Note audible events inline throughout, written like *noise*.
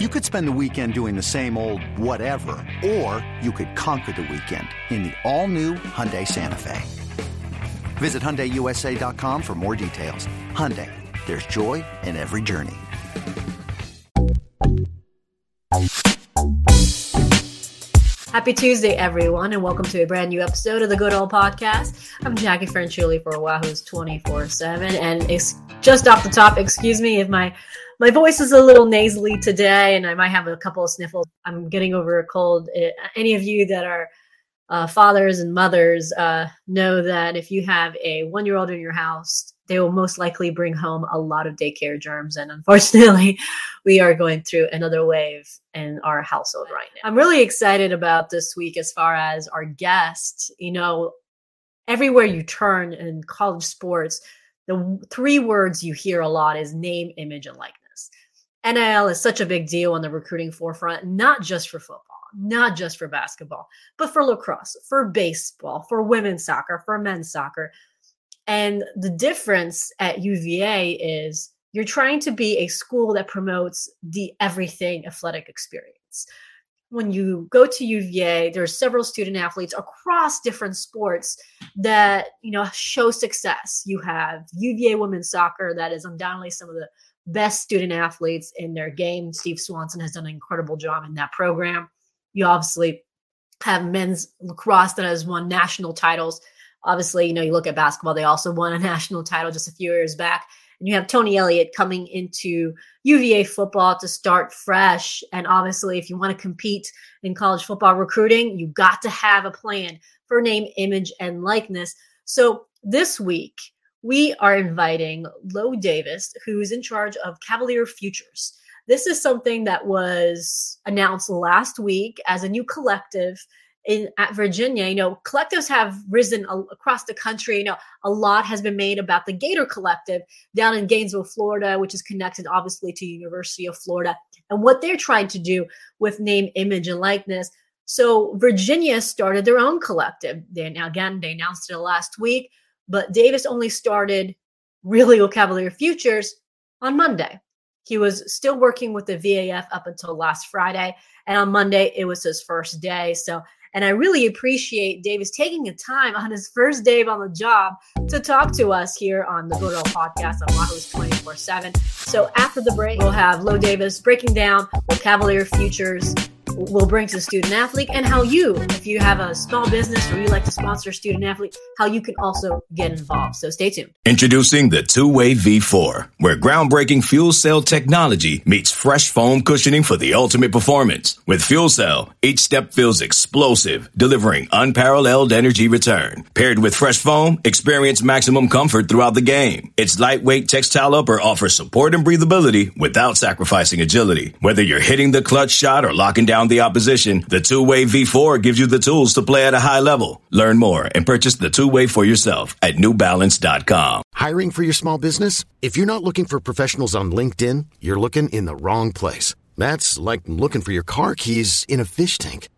You could spend the weekend doing the same old whatever, or you could conquer the weekend in the all-new Hyundai Santa Fe. Visit HyundaiUSA.com for more details. Hyundai, there's joy in every journey. Happy Tuesday, everyone, and welcome to a brand new episode of the Good Old Podcast. I'm Jackie Franchuli for Wahoo's 24 7. And it's just off the top, excuse me if my my voice is a little nasally today and I might have a couple of sniffles. I'm getting over a cold. It, eh, any of you that are uh, fathers and mothers uh, know that if you have a one year old in your house, they will most likely bring home a lot of daycare germs. And unfortunately, *laughs* we are going through another wave in our household right now. I'm really excited about this week as far as our guest. You know, everywhere you turn in college sports, the three words you hear a lot is name, image, and likeness. NIL is such a big deal on the recruiting forefront, not just for football, not just for basketball, but for lacrosse, for baseball, for women's soccer, for men's soccer. And the difference at UVA is you're trying to be a school that promotes the everything athletic experience. When you go to UVA, there's several student athletes across different sports that you know show success. You have UVA women's soccer that is undoubtedly some of the best student athletes in their game. Steve Swanson has done an incredible job in that program. You obviously have men's lacrosse that has won national titles. Obviously, you know, you look at basketball, they also won a national title just a few years back. And you have Tony Elliott coming into UVA football to start fresh. And obviously, if you want to compete in college football recruiting, you got to have a plan for name, image, and likeness. So this week, we are inviting Lo Davis, who's in charge of Cavalier Futures. This is something that was announced last week as a new collective in at Virginia. You know, collectives have risen a, across the country. You know, a lot has been made about the Gator Collective down in Gainesville, Florida, which is connected obviously to University of Florida and what they're trying to do with name, image, and likeness. So Virginia started their own collective. They now again they announced it last week. But Davis only started really with Cavalier Futures on Monday. He was still working with the VAF up until last Friday. And on Monday, it was his first day. So, and I really appreciate Davis taking the time on his first day on the job to talk to us here on the Good Podcast on Wahoo's 24 7. So after the break, we'll have Lo Davis breaking down what Cavalier Futures will bring to the student athlete and how you, if you have a small business or you like to sponsor a student athlete, how you can also get involved. So stay tuned. Introducing the two way V4, where groundbreaking fuel cell technology meets fresh foam cushioning for the ultimate performance. With fuel cell, each step feels explosive, delivering unparalleled energy return. Paired with fresh foam, experience maximum comfort throughout the game. Its lightweight textile upper offers support and breathability without sacrificing agility. Whether you're hitting the clutch shot or locking down the opposition, the two-way V4 gives you the tools to play at a high level. Learn more and purchase the two-way for yourself at newbalance.com. Hiring for your small business? If you're not looking for professionals on LinkedIn, you're looking in the wrong place. That's like looking for your car keys in a fish tank.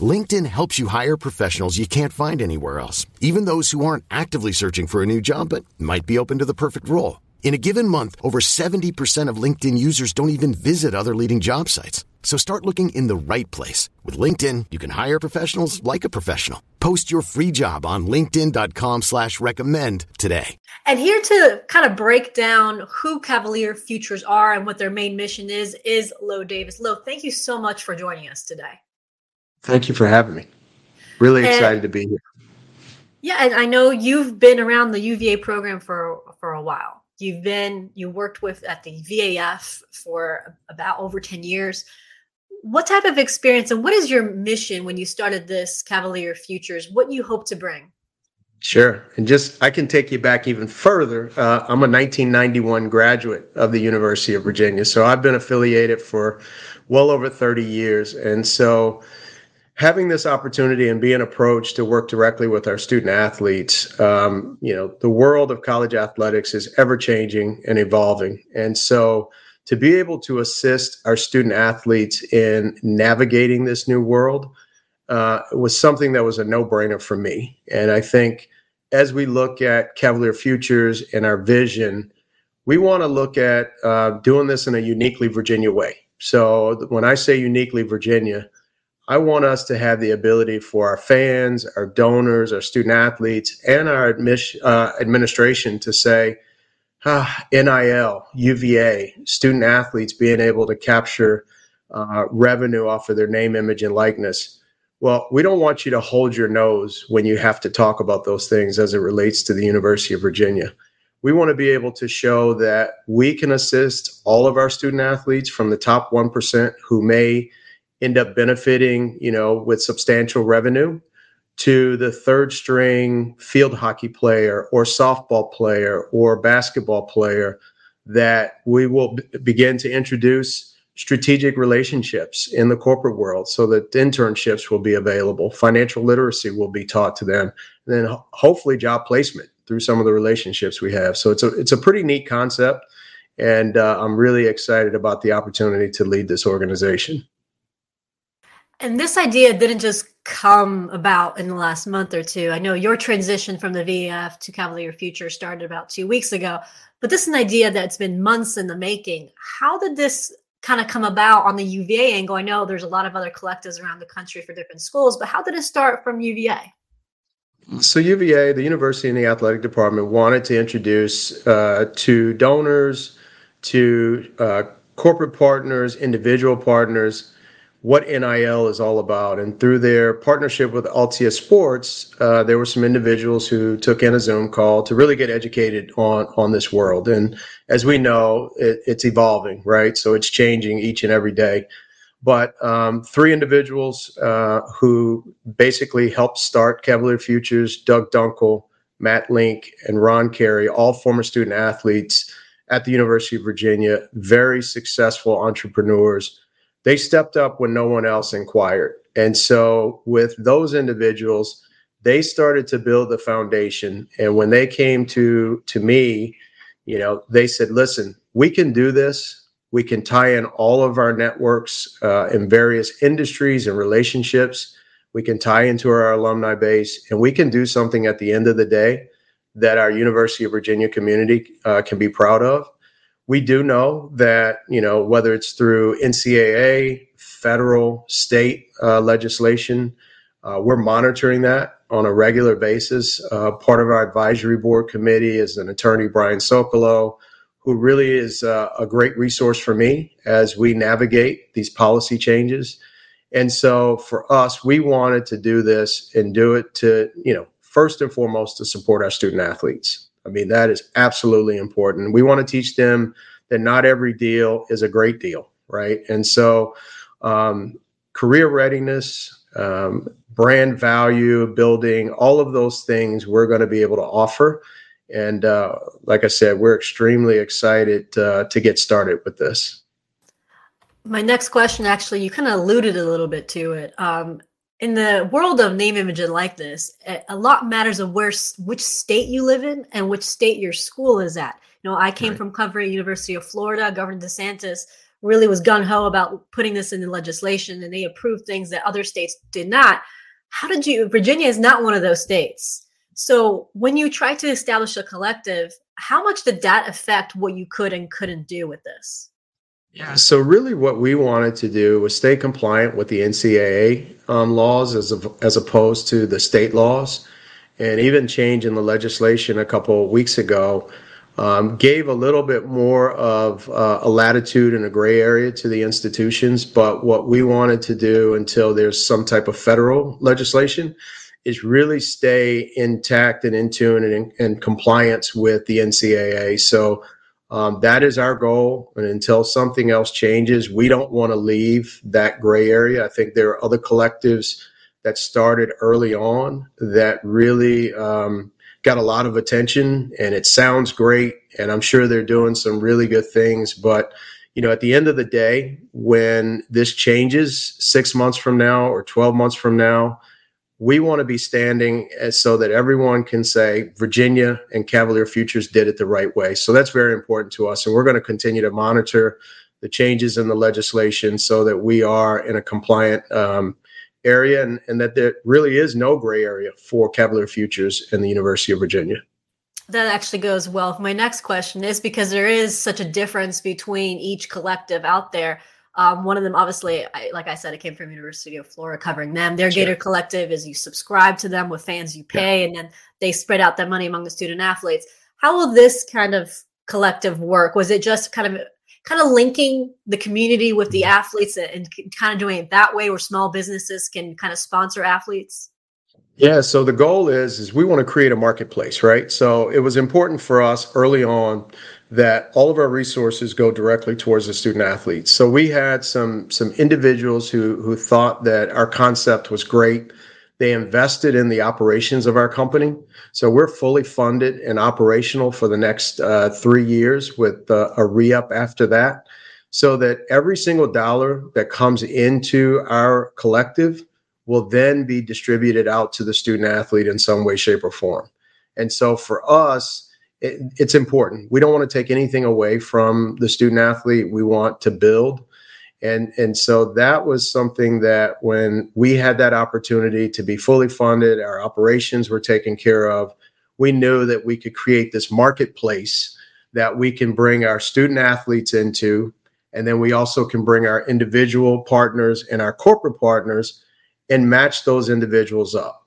LinkedIn helps you hire professionals you can't find anywhere else, even those who aren't actively searching for a new job but might be open to the perfect role. In a given month, over 70% of LinkedIn users don't even visit other leading job sites. So start looking in the right place. With LinkedIn, you can hire professionals like a professional. Post your free job on linkedin.com slash recommend today. And here to kind of break down who Cavalier Futures are and what their main mission is, is Lo Davis. Lo, thank you so much for joining us today. Thank you for having me. Really and, excited to be here. Yeah, and I know you've been around the UVA program for, for a while. You've been, you worked with at the VAF for about over 10 years what type of experience and what is your mission when you started this Cavalier Futures? What you hope to bring? Sure. And just, I can take you back even further. Uh, I'm a 1991 graduate of the University of Virginia. So I've been affiliated for well over 30 years. And so having this opportunity and being approached to work directly with our student athletes, um, you know, the world of college athletics is ever changing and evolving. And so, to be able to assist our student athletes in navigating this new world uh, was something that was a no-brainer for me. And I think as we look at Cavalier Futures and our vision, we want to look at uh, doing this in a uniquely Virginia way. So when I say uniquely Virginia, I want us to have the ability for our fans, our donors, our student athletes, and our admission, uh, administration to say, *sighs* ah, NIL, UVA, student athletes being able to capture uh, revenue off of their name, image, and likeness. Well, we don't want you to hold your nose when you have to talk about those things as it relates to the University of Virginia. We want to be able to show that we can assist all of our student athletes from the top 1% who may end up benefiting, you know, with substantial revenue to the third string field hockey player or softball player or basketball player that we will b- begin to introduce strategic relationships in the corporate world so that internships will be available financial literacy will be taught to them and then ho- hopefully job placement through some of the relationships we have. So it's a it's a pretty neat concept and uh, i'm really excited about the opportunity to lead this organization. And this idea didn't just come about in the last month or two. I know your transition from the VF to Cavalier Future started about two weeks ago, but this is an idea that's been months in the making. How did this kind of come about on the UVA angle? I know there's a lot of other collectives around the country for different schools, but how did it start from UVA? So UVA, the university and the athletic department wanted to introduce uh, to donors, to uh, corporate partners, individual partners, what NIL is all about. And through their partnership with Altius Sports, uh, there were some individuals who took in a Zoom call to really get educated on on this world. And as we know, it, it's evolving, right? So it's changing each and every day. But um, three individuals uh, who basically helped start Cavalier Futures, Doug Dunkel, Matt Link, and Ron Carey, all former student athletes at the University of Virginia, very successful entrepreneurs they stepped up when no one else inquired. And so, with those individuals, they started to build the foundation. And when they came to to me, you know, they said, "Listen, we can do this. We can tie in all of our networks uh, in various industries and relationships. We can tie into our alumni base, and we can do something at the end of the day that our University of Virginia community uh, can be proud of." We do know that you know whether it's through NCAA, federal, state uh, legislation, uh, we're monitoring that on a regular basis. Uh, part of our advisory board committee is an attorney, Brian Socolow, who really is uh, a great resource for me as we navigate these policy changes. And so for us, we wanted to do this and do it to, you know, first and foremost to support our student athletes. I mean, that is absolutely important. We want to teach them that not every deal is a great deal, right? And so, um, career readiness, um, brand value building, all of those things we're going to be able to offer. And uh, like I said, we're extremely excited uh, to get started with this. My next question, actually, you kind of alluded a little bit to it. Um, in the world of name, image, and likeness, a lot matters of where which state you live in and which state your school is at. You know, I came right. from covering University of Florida. Governor DeSantis really was gun ho about putting this in the legislation, and they approved things that other states did not. How did you? Virginia is not one of those states. So when you try to establish a collective, how much did that affect what you could and couldn't do with this? Yeah, so really what we wanted to do was stay compliant with the NCAA um, laws as, of, as opposed to the state laws. And even change in the legislation a couple of weeks ago um, gave a little bit more of uh, a latitude and a gray area to the institutions. But what we wanted to do until there's some type of federal legislation is really stay intact and in tune and in, in compliance with the NCAA. So um, that is our goal. And until something else changes, we don't want to leave that gray area. I think there are other collectives that started early on that really um, got a lot of attention and it sounds great. And I'm sure they're doing some really good things. But, you know, at the end of the day, when this changes six months from now or 12 months from now, we want to be standing so that everyone can say Virginia and Cavalier Futures did it the right way. So that's very important to us. And we're going to continue to monitor the changes in the legislation so that we are in a compliant um, area and, and that there really is no gray area for Cavalier Futures and the University of Virginia. That actually goes well. My next question is because there is such a difference between each collective out there Um, one of them, obviously, I, like I said, it came from University of Florida, covering them. Their sure. Gator Collective is you subscribe to them with fans you pay, yeah. and then they spread out that money among the student athletes. How will this kind of collective work? Was it just kind of kind of linking the community with the mm-hmm. athletes and kind of doing it that way, where small businesses can kind of sponsor athletes? Yeah, so the goal is is we want to create a marketplace, right? So it was important for us early on that all of our resources go directly towards the student athletes. So we had some some individuals who who thought that our concept was great. They invested in the operations of our company. So we're fully funded and operational for the next uh, three years with uh, a re up after that. So that every single dollar that comes into our collective will then be distributed out to the student athlete in some way, shape, or form. And so for us, it, it's important. We don't want to take anything away from the student athlete. We want to build. And, and so that was something that when we had that opportunity to be fully funded, our operations were taken care of, we knew that we could create this marketplace that we can bring our student athletes into. And then we also can bring our individual partners and our corporate partners and match those individuals up.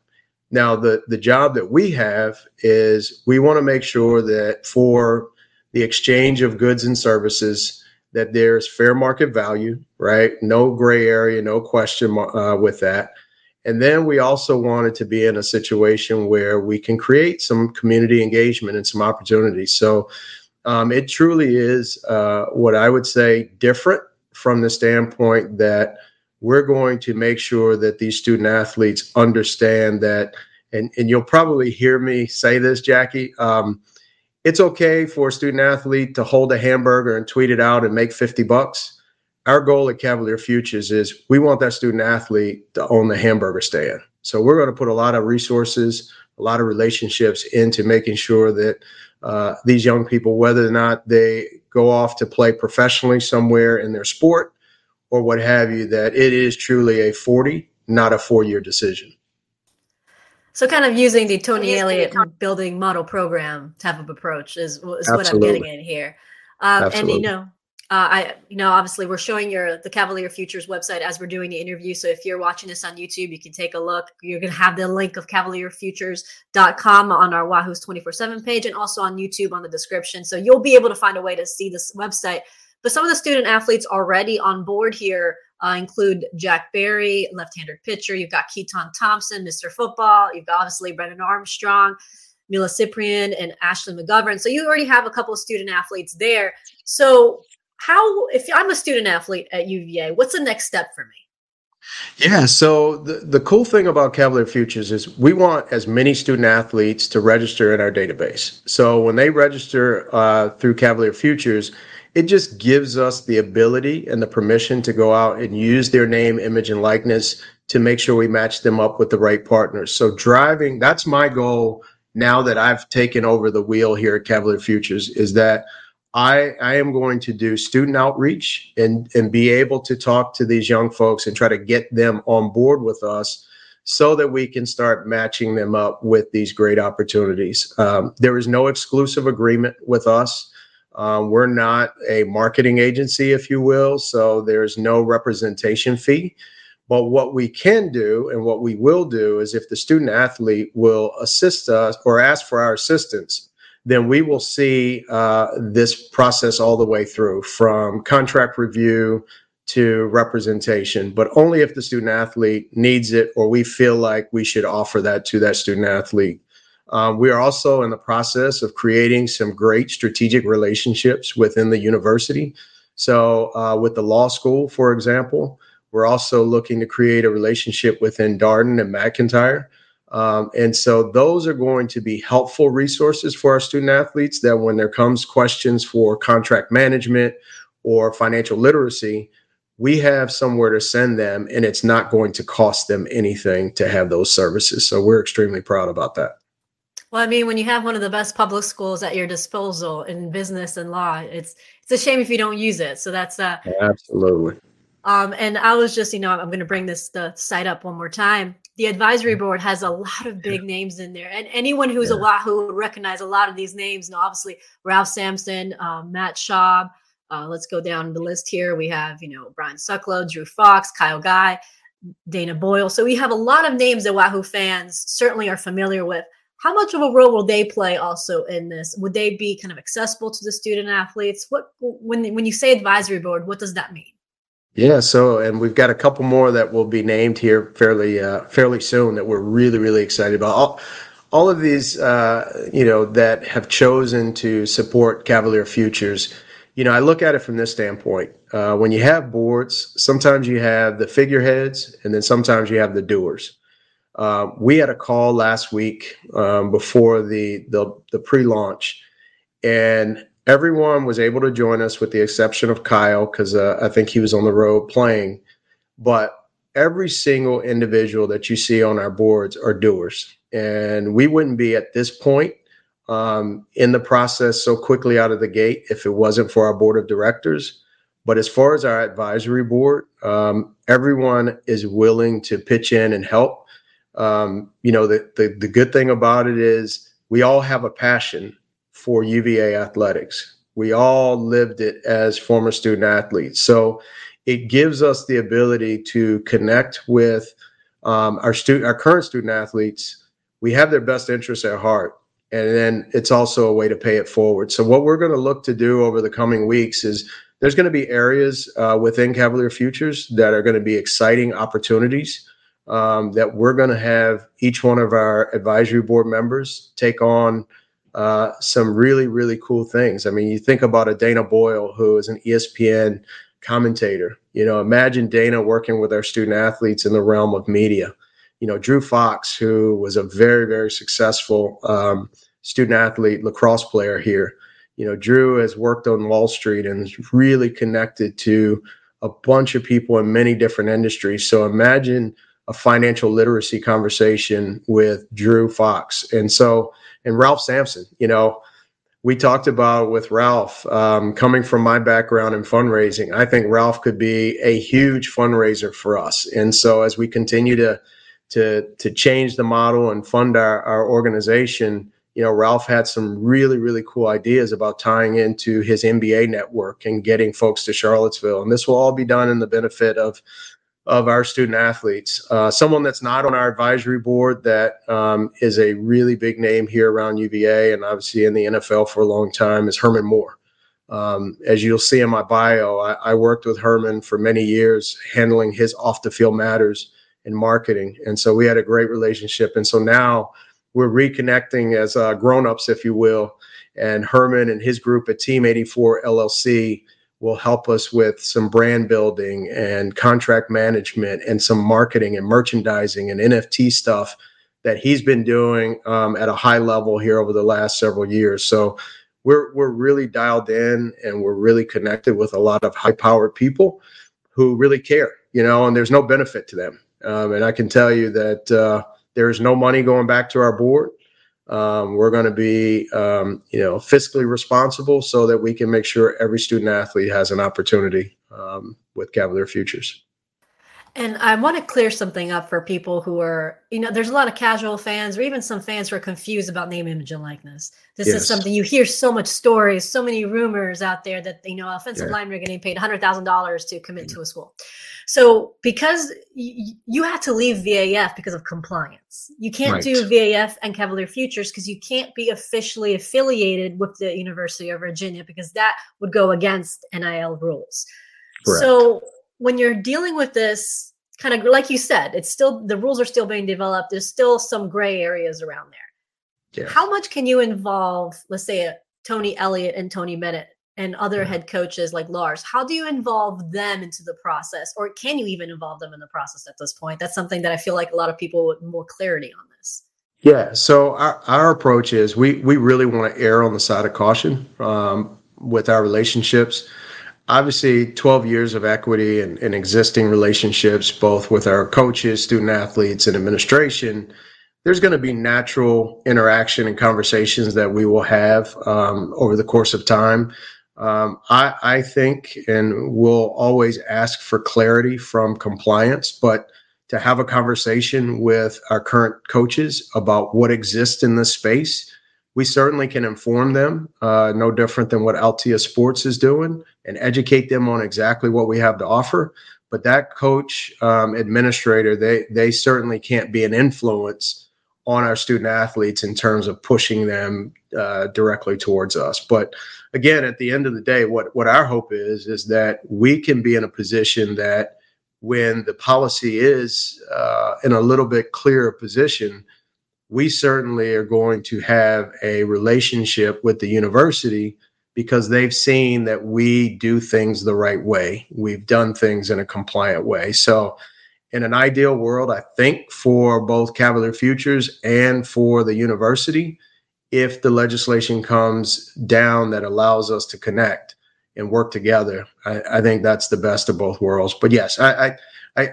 Now, the, the job that we have is we want to make sure that for the exchange of goods and services, that there's fair market value, right? No gray area, no question uh, with that. And then we also wanted to be in a situation where we can create some community engagement and some opportunities. So um, it truly is uh, what I would say different from the standpoint that we're going to make sure that these student athletes understand that and, and you'll probably hear me say this jackie um, it's okay for a student athlete to hold a hamburger and tweet it out and make 50 bucks. Our goal at cavalier futures is we want that student athlete to own the hamburger stand. So we're going to put a lot of resources a lot of relationships into making sure that uh, these young people whether or not they go off to play professionally somewhere in their sport or what have you, that it is truly a 40, not a four year decision. So, kind of using the Tony Elliott building model program type of approach is, is what I'm getting in here. Um, and you know, uh, I you know obviously we're showing your the Cavalier Futures website as we're doing the interview. So if you're watching this on YouTube, you can take a look. You're gonna have the link of cavalierfutures.com on our Wahoo's 24/7 page and also on YouTube on the description. So you'll be able to find a way to see this website but some of the student athletes already on board here uh, include Jack Barry, left-handed pitcher. You've got Keaton Thompson, Mr. Football. You've got obviously Brendan Armstrong, Mila Cyprian, and Ashley McGovern. So you already have a couple of student athletes there. So how, if I'm a student athlete at UVA, what's the next step for me? Yeah, so the, the cool thing about Cavalier Futures is we want as many student athletes to register in our database. So when they register uh, through Cavalier Futures, it just gives us the ability and the permission to go out and use their name, image, and likeness to make sure we match them up with the right partners. So driving, that's my goal now that I've taken over the wheel here at Cavalier Futures is that I, I am going to do student outreach and, and be able to talk to these young folks and try to get them on board with us so that we can start matching them up with these great opportunities. Um, there is no exclusive agreement with us. Um, we're not a marketing agency, if you will, so there's no representation fee. But what we can do and what we will do is if the student athlete will assist us or ask for our assistance, then we will see uh, this process all the way through from contract review to representation, but only if the student athlete needs it or we feel like we should offer that to that student athlete. Um, we are also in the process of creating some great strategic relationships within the university. So, uh, with the law school, for example, we're also looking to create a relationship within Darden and McIntire. Um, and so, those are going to be helpful resources for our student athletes that when there comes questions for contract management or financial literacy, we have somewhere to send them and it's not going to cost them anything to have those services. So, we're extremely proud about that. Well, I mean, when you have one of the best public schools at your disposal in business and law, it's it's a shame if you don't use it. So that's uh absolutely. Um, and I was just, you know, I'm going to bring this the site up one more time. The advisory mm-hmm. board has a lot of big names in there, and anyone who's yeah. a lot who would recognize a lot of these names. Know, obviously Ralph Sampson, um, Matt Schaub, Uh, let's go down the list here. We have, you know, Brian Socolow, Drew Fox, Kyle Guy, Dana Boyle. So we have a lot of names that Wahoo fans certainly are familiar with. How much of a role will they play also in this? Would they be kind of accessible to the student athletes? What when when you say advisory board, what does that mean? Yeah, so and we've got a couple more that will be named here fairly uh, fairly soon that we're really really excited about. All, all of these, uh, you know, that have chosen to support Cavalier Futures you know, I look at it from this standpoint. Uh, when you have boards, sometimes you have the figureheads, and then sometimes you have the doers. Uh, we had a call last week um, before the the, the pre-launch, and everyone was able to join us, with the exception of Kyle, because uh, I think he was on the road playing. But every single individual that you see on our boards are doers, and we wouldn't be at this point um, in the process so quickly out of the gate if it wasn't for our board of directors. But as far as our advisory board, um, everyone is willing to pitch in and help. Um, you know, the, the, the good thing about it is we all have a passion for UVA athletics. We all lived it as former student athletes. So it gives us the ability to connect with um, our student, our current student athletes. We have their best interests at heart and then it's also a way to pay it forward. So what we're going to look to do over the coming weeks is there's going to be areas uh, within Cavalier Futures that are going to be exciting opportunities um, that we're going to have each one of our advisory board members take on uh, some really really cool things. I mean, you think about a Dana Boyle who is an ESPN commentator. You know, imagine Dana working with our student athletes in the realm of media you know, Drew Fox, who was a very, very successful um, student athlete lacrosse player here. You know, Drew has worked on Wall Street and is really connected to a bunch of people in many different industries. So imagine a financial literacy conversation with Drew Fox. And so, and Ralph Sampson, you know, we talked about with Ralph um, coming from my background in fundraising. I think Ralph could be a huge fundraiser for us. And so, as we continue to to to change the model and fund our, our organization you know ralph had some really really cool ideas about tying into his nba network and getting folks to charlottesville and this will all be done in the benefit of of our student athletes uh, someone that's not on our advisory board that um, is a really big name here around uva and obviously in the nfl for a long time is herman moore um, as you'll see in my bio I, I worked with herman for many years handling his off the field matters in marketing. And so we had a great relationship. And so now we're reconnecting as uh, grown-ups, if you will. And Herman and his group at Team 84 LLC will help us with some brand building and contract management and some marketing and merchandising and NFT stuff that he's been doing um, at a high level here over the last several years. So we're we're really dialed in and we're really connected with a lot of high powered people who really care, you know, and there's no benefit to them. Um, and I can tell you that uh, there's no money going back to our board. Um, we're going to be, um, you know, fiscally responsible so that we can make sure every student athlete has an opportunity um, with Cavalier Futures. And I want to clear something up for people who are, you know, there's a lot of casual fans or even some fans who are confused about name, image, and likeness. This yes. is something you hear so much stories, so many rumors out there that, you know, offensive yeah. linemen are getting paid $100,000 to commit mm-hmm. to a school. So because y- you had to leave VAF because of compliance, you can't right. do VAF and Cavalier Futures because you can't be officially affiliated with the University of Virginia because that would go against NIL rules. Correct. So when you're dealing with this kind of like you said it's still the rules are still being developed there's still some gray areas around there yeah. how much can you involve let's say a tony elliott and tony bennett and other yeah. head coaches like lars how do you involve them into the process? Or can you even involve them in the process at this point? That's something that i feel like a lot of people with more clarity on this. Yeah so our, our approach is we we really want to err on the side of caution um, with our relationships. Obviously 12 years of equity and, and, existing relationships both with our coaches student athletes and administration there's going to be natural interaction and conversations that we will have um, over the course of time um, I, I, think and we'll always ask for clarity from compliance but to have a conversation with our current coaches about what exists in this space we certainly can inform them, uh, no different than what Altius Sports is doing and educate them on exactly what we have to offer. But that coach um, administrator, they they certainly can't be an influence on our student athletes in terms of pushing them uh, directly towards us. But again, at the end of the day, what what our hope is is that we can be in a position that when the policy is uh, in a little bit clearer position, we certainly are going to have a relationship with the university because they've seen that we do things the right way. We've done things in a compliant way. So, in an ideal world, I think for both Cavalier Futures and for the university, if the legislation comes down that allows us to connect and work together, I, I think that's the best of both worlds. But yes, I, I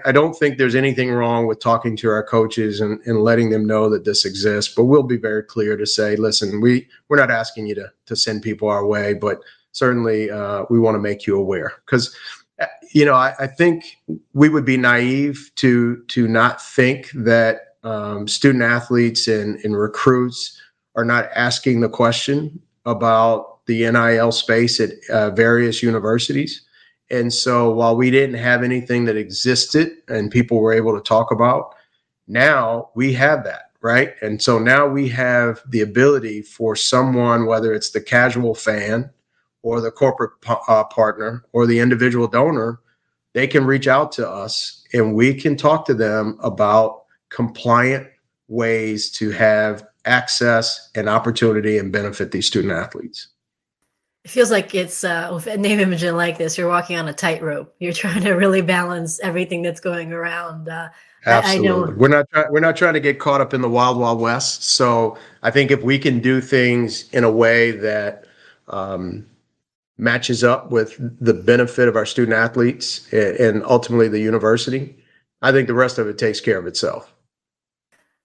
I, don't think there's anything wrong with talking to our coaches and, and letting them know that this exists. But we'll be very clear to say, listen, we we're not asking you to to send people our way, but certainly uh, we want to make you aware because uh, you know I, I, think we would be naive to to not think that um, student athletes and, and recruits are not asking the question about the NIL space at uh, various universities. And so while we didn't have anything that existed and people were able to talk about, now we have that, right? And so now we have the ability for someone, whether it's the casual fan or the corporate uh, partner or the individual donor, they can reach out to us and we can talk to them about compliant ways to have access and opportunity and benefit these student athletes. It feels like it's uh, with a name imaging like this, you're walking on a tightrope. You're trying to really balance everything that's going around. Uh, Absolutely. I, I know we're not try- we're not trying to get caught up in the wild wild west. So I think if we can do things in a way that um, matches up with the benefit of our student athletes and, and ultimately the university, I think the rest of it takes care of itself.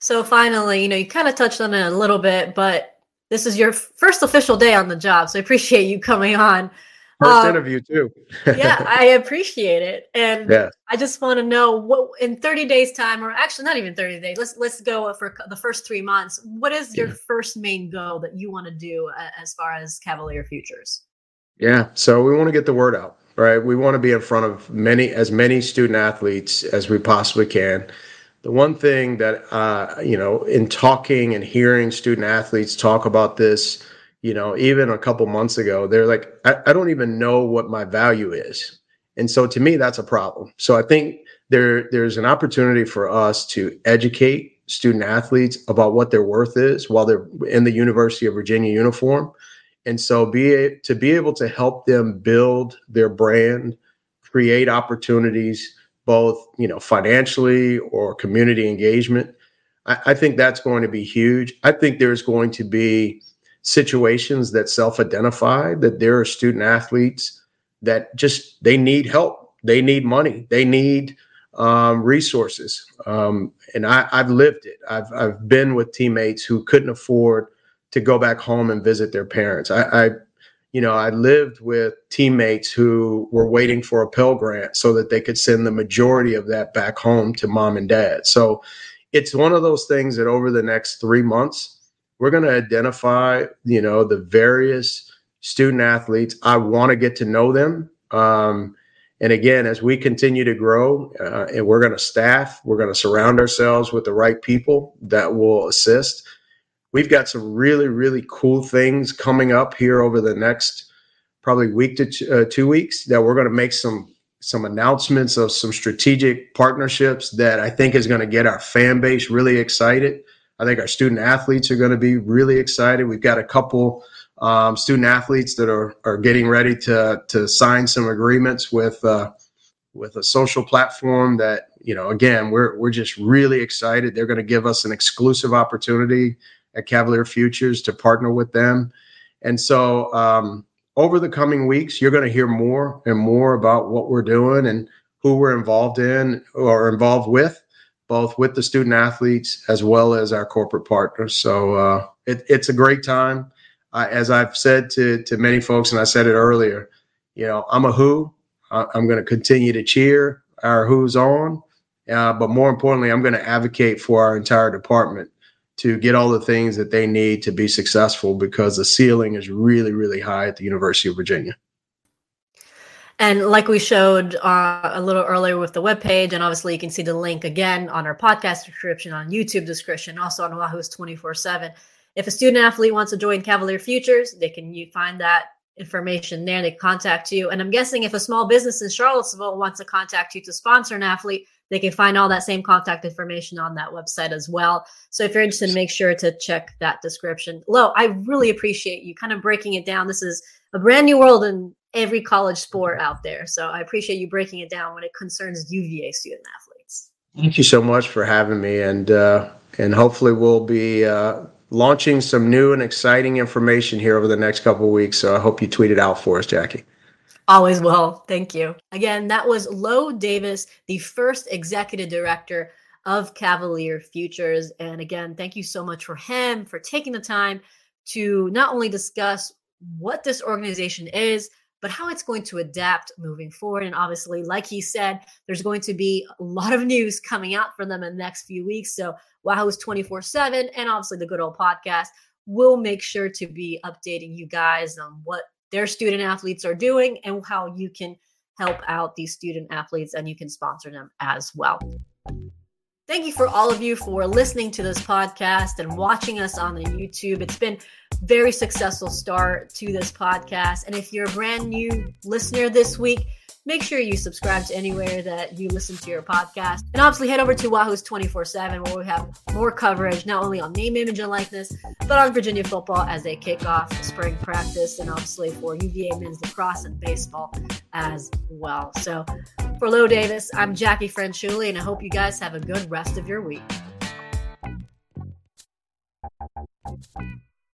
So finally, you know, you kind of touched on it a little bit, but this is your first official day on the job, so I appreciate you coming on. First um, interview too. yeah, *laughs* I appreciate it, and yeah. I just want to know what in 30 days time, or actually not even 30 days. Let's let's go for the first three months. What is your yeah. first main goal that you want to do as far as Cavalier Futures? Yeah, so we want to get the word out, right? We want to be in front of many as many student athletes as we possibly can the one thing that uh, you know in talking and hearing student athletes talk about this you know even a couple months ago they're like I, I, don't even know what my value is. And so to me that's a problem. So i think there there's an opportunity for us to educate student athletes about what their worth is while they're in the university of virginia uniform. And so be to be able to help them build their brand create opportunities both you know financially or community engagement I, I, think that's going to be huge. I think there's going to be situations that self-identify that there are student athletes that just they need help. They need money. They need um, resources. Um, and I, i've lived it. I've, I've been with teammates who couldn't afford to go back home and visit their parents. I, I you know, I lived with teammates who were waiting for a Pell Grant so that they could send the majority of that back home to mom and dad. So it's one of those things that over the next three months, we're going to identify, you know, the various student athletes. I want to get to know them. Um, and again, as we continue to grow uh, and we're going to staff, we're going to surround ourselves with the right people that will assist we've got some really really cool things coming up here over the next probably week to uh, two weeks that we're going to make some some announcements of some strategic partnerships that I think is going to get our fan base really excited. I think our student athletes are going to be really excited. We've got a couple um, student athletes that are are getting ready to to sign some agreements with uh, with a social platform that you know again we're we're just really excited. They're going to give us an exclusive opportunity at Cavalier Futures to partner with them. And so, um, over the coming weeks, you're going to hear more and more about what we're doing and Hoo we're involved in or involved with, both with the student athletes as well as our corporate partners. So uh, it, it's a great time. As I've said to to many folks, and I said it earlier, you know, I'm a who. I'm going to continue to cheer our Hoos on, uh, but more importantly, I'm going to advocate for our entire department to get all the things that they need to be successful because the ceiling is really, really high at the University of Virginia. And like we showed uh, a little earlier with the webpage, and obviously you can see the link again on our podcast description, on YouTube description, also on Wahoo's 24 7. If a student athlete wants to join Cavalier Futures, they can find that information there. They contact you. And I'm guessing if a small business in Charlottesville wants to contact you to sponsor an athlete, they can find all that same contact information on that website as well. So if you're interested, make sure to check that description. Lo, I really appreciate you kind of breaking it down. This is a brand new world in every college sport out there. So I appreciate you breaking it down when it concerns UVA student athletes. Thank you so much for having me, and uh, and hopefully we'll be uh, launching some new and exciting information here over the next couple of weeks. So I hope you tweet it out for us, Jackie. Always will. Thank you. Again, that was Lo Davis, the first executive director of Cavalier Futures. And again, thank you so much for him for taking the time to not only discuss what this organization is, but how it's going to adapt moving forward. And obviously, like he said, there's going to be a lot of news coming out for them in the next few weeks. So Wahoo's 24 7 and obviously the good old podcast will make sure to be updating you guys on what their student athletes are doing and how you can help out these student athletes and you can sponsor them as well. Thank you for all of you for listening to this podcast and watching us on the YouTube. It's been very successful start to this podcast. And if you're a brand new listener this week, Make sure you subscribe to anywhere that you listen to your podcast. And obviously, head over to Wahoo's 24 7, where we have more coverage, not only on name, image, and likeness, but on Virginia football as they kick off spring practice, and obviously for UVA men's lacrosse and baseball as well. So, for Lo Davis, I'm Jackie Franchuli, and I hope you guys have a good rest of your week.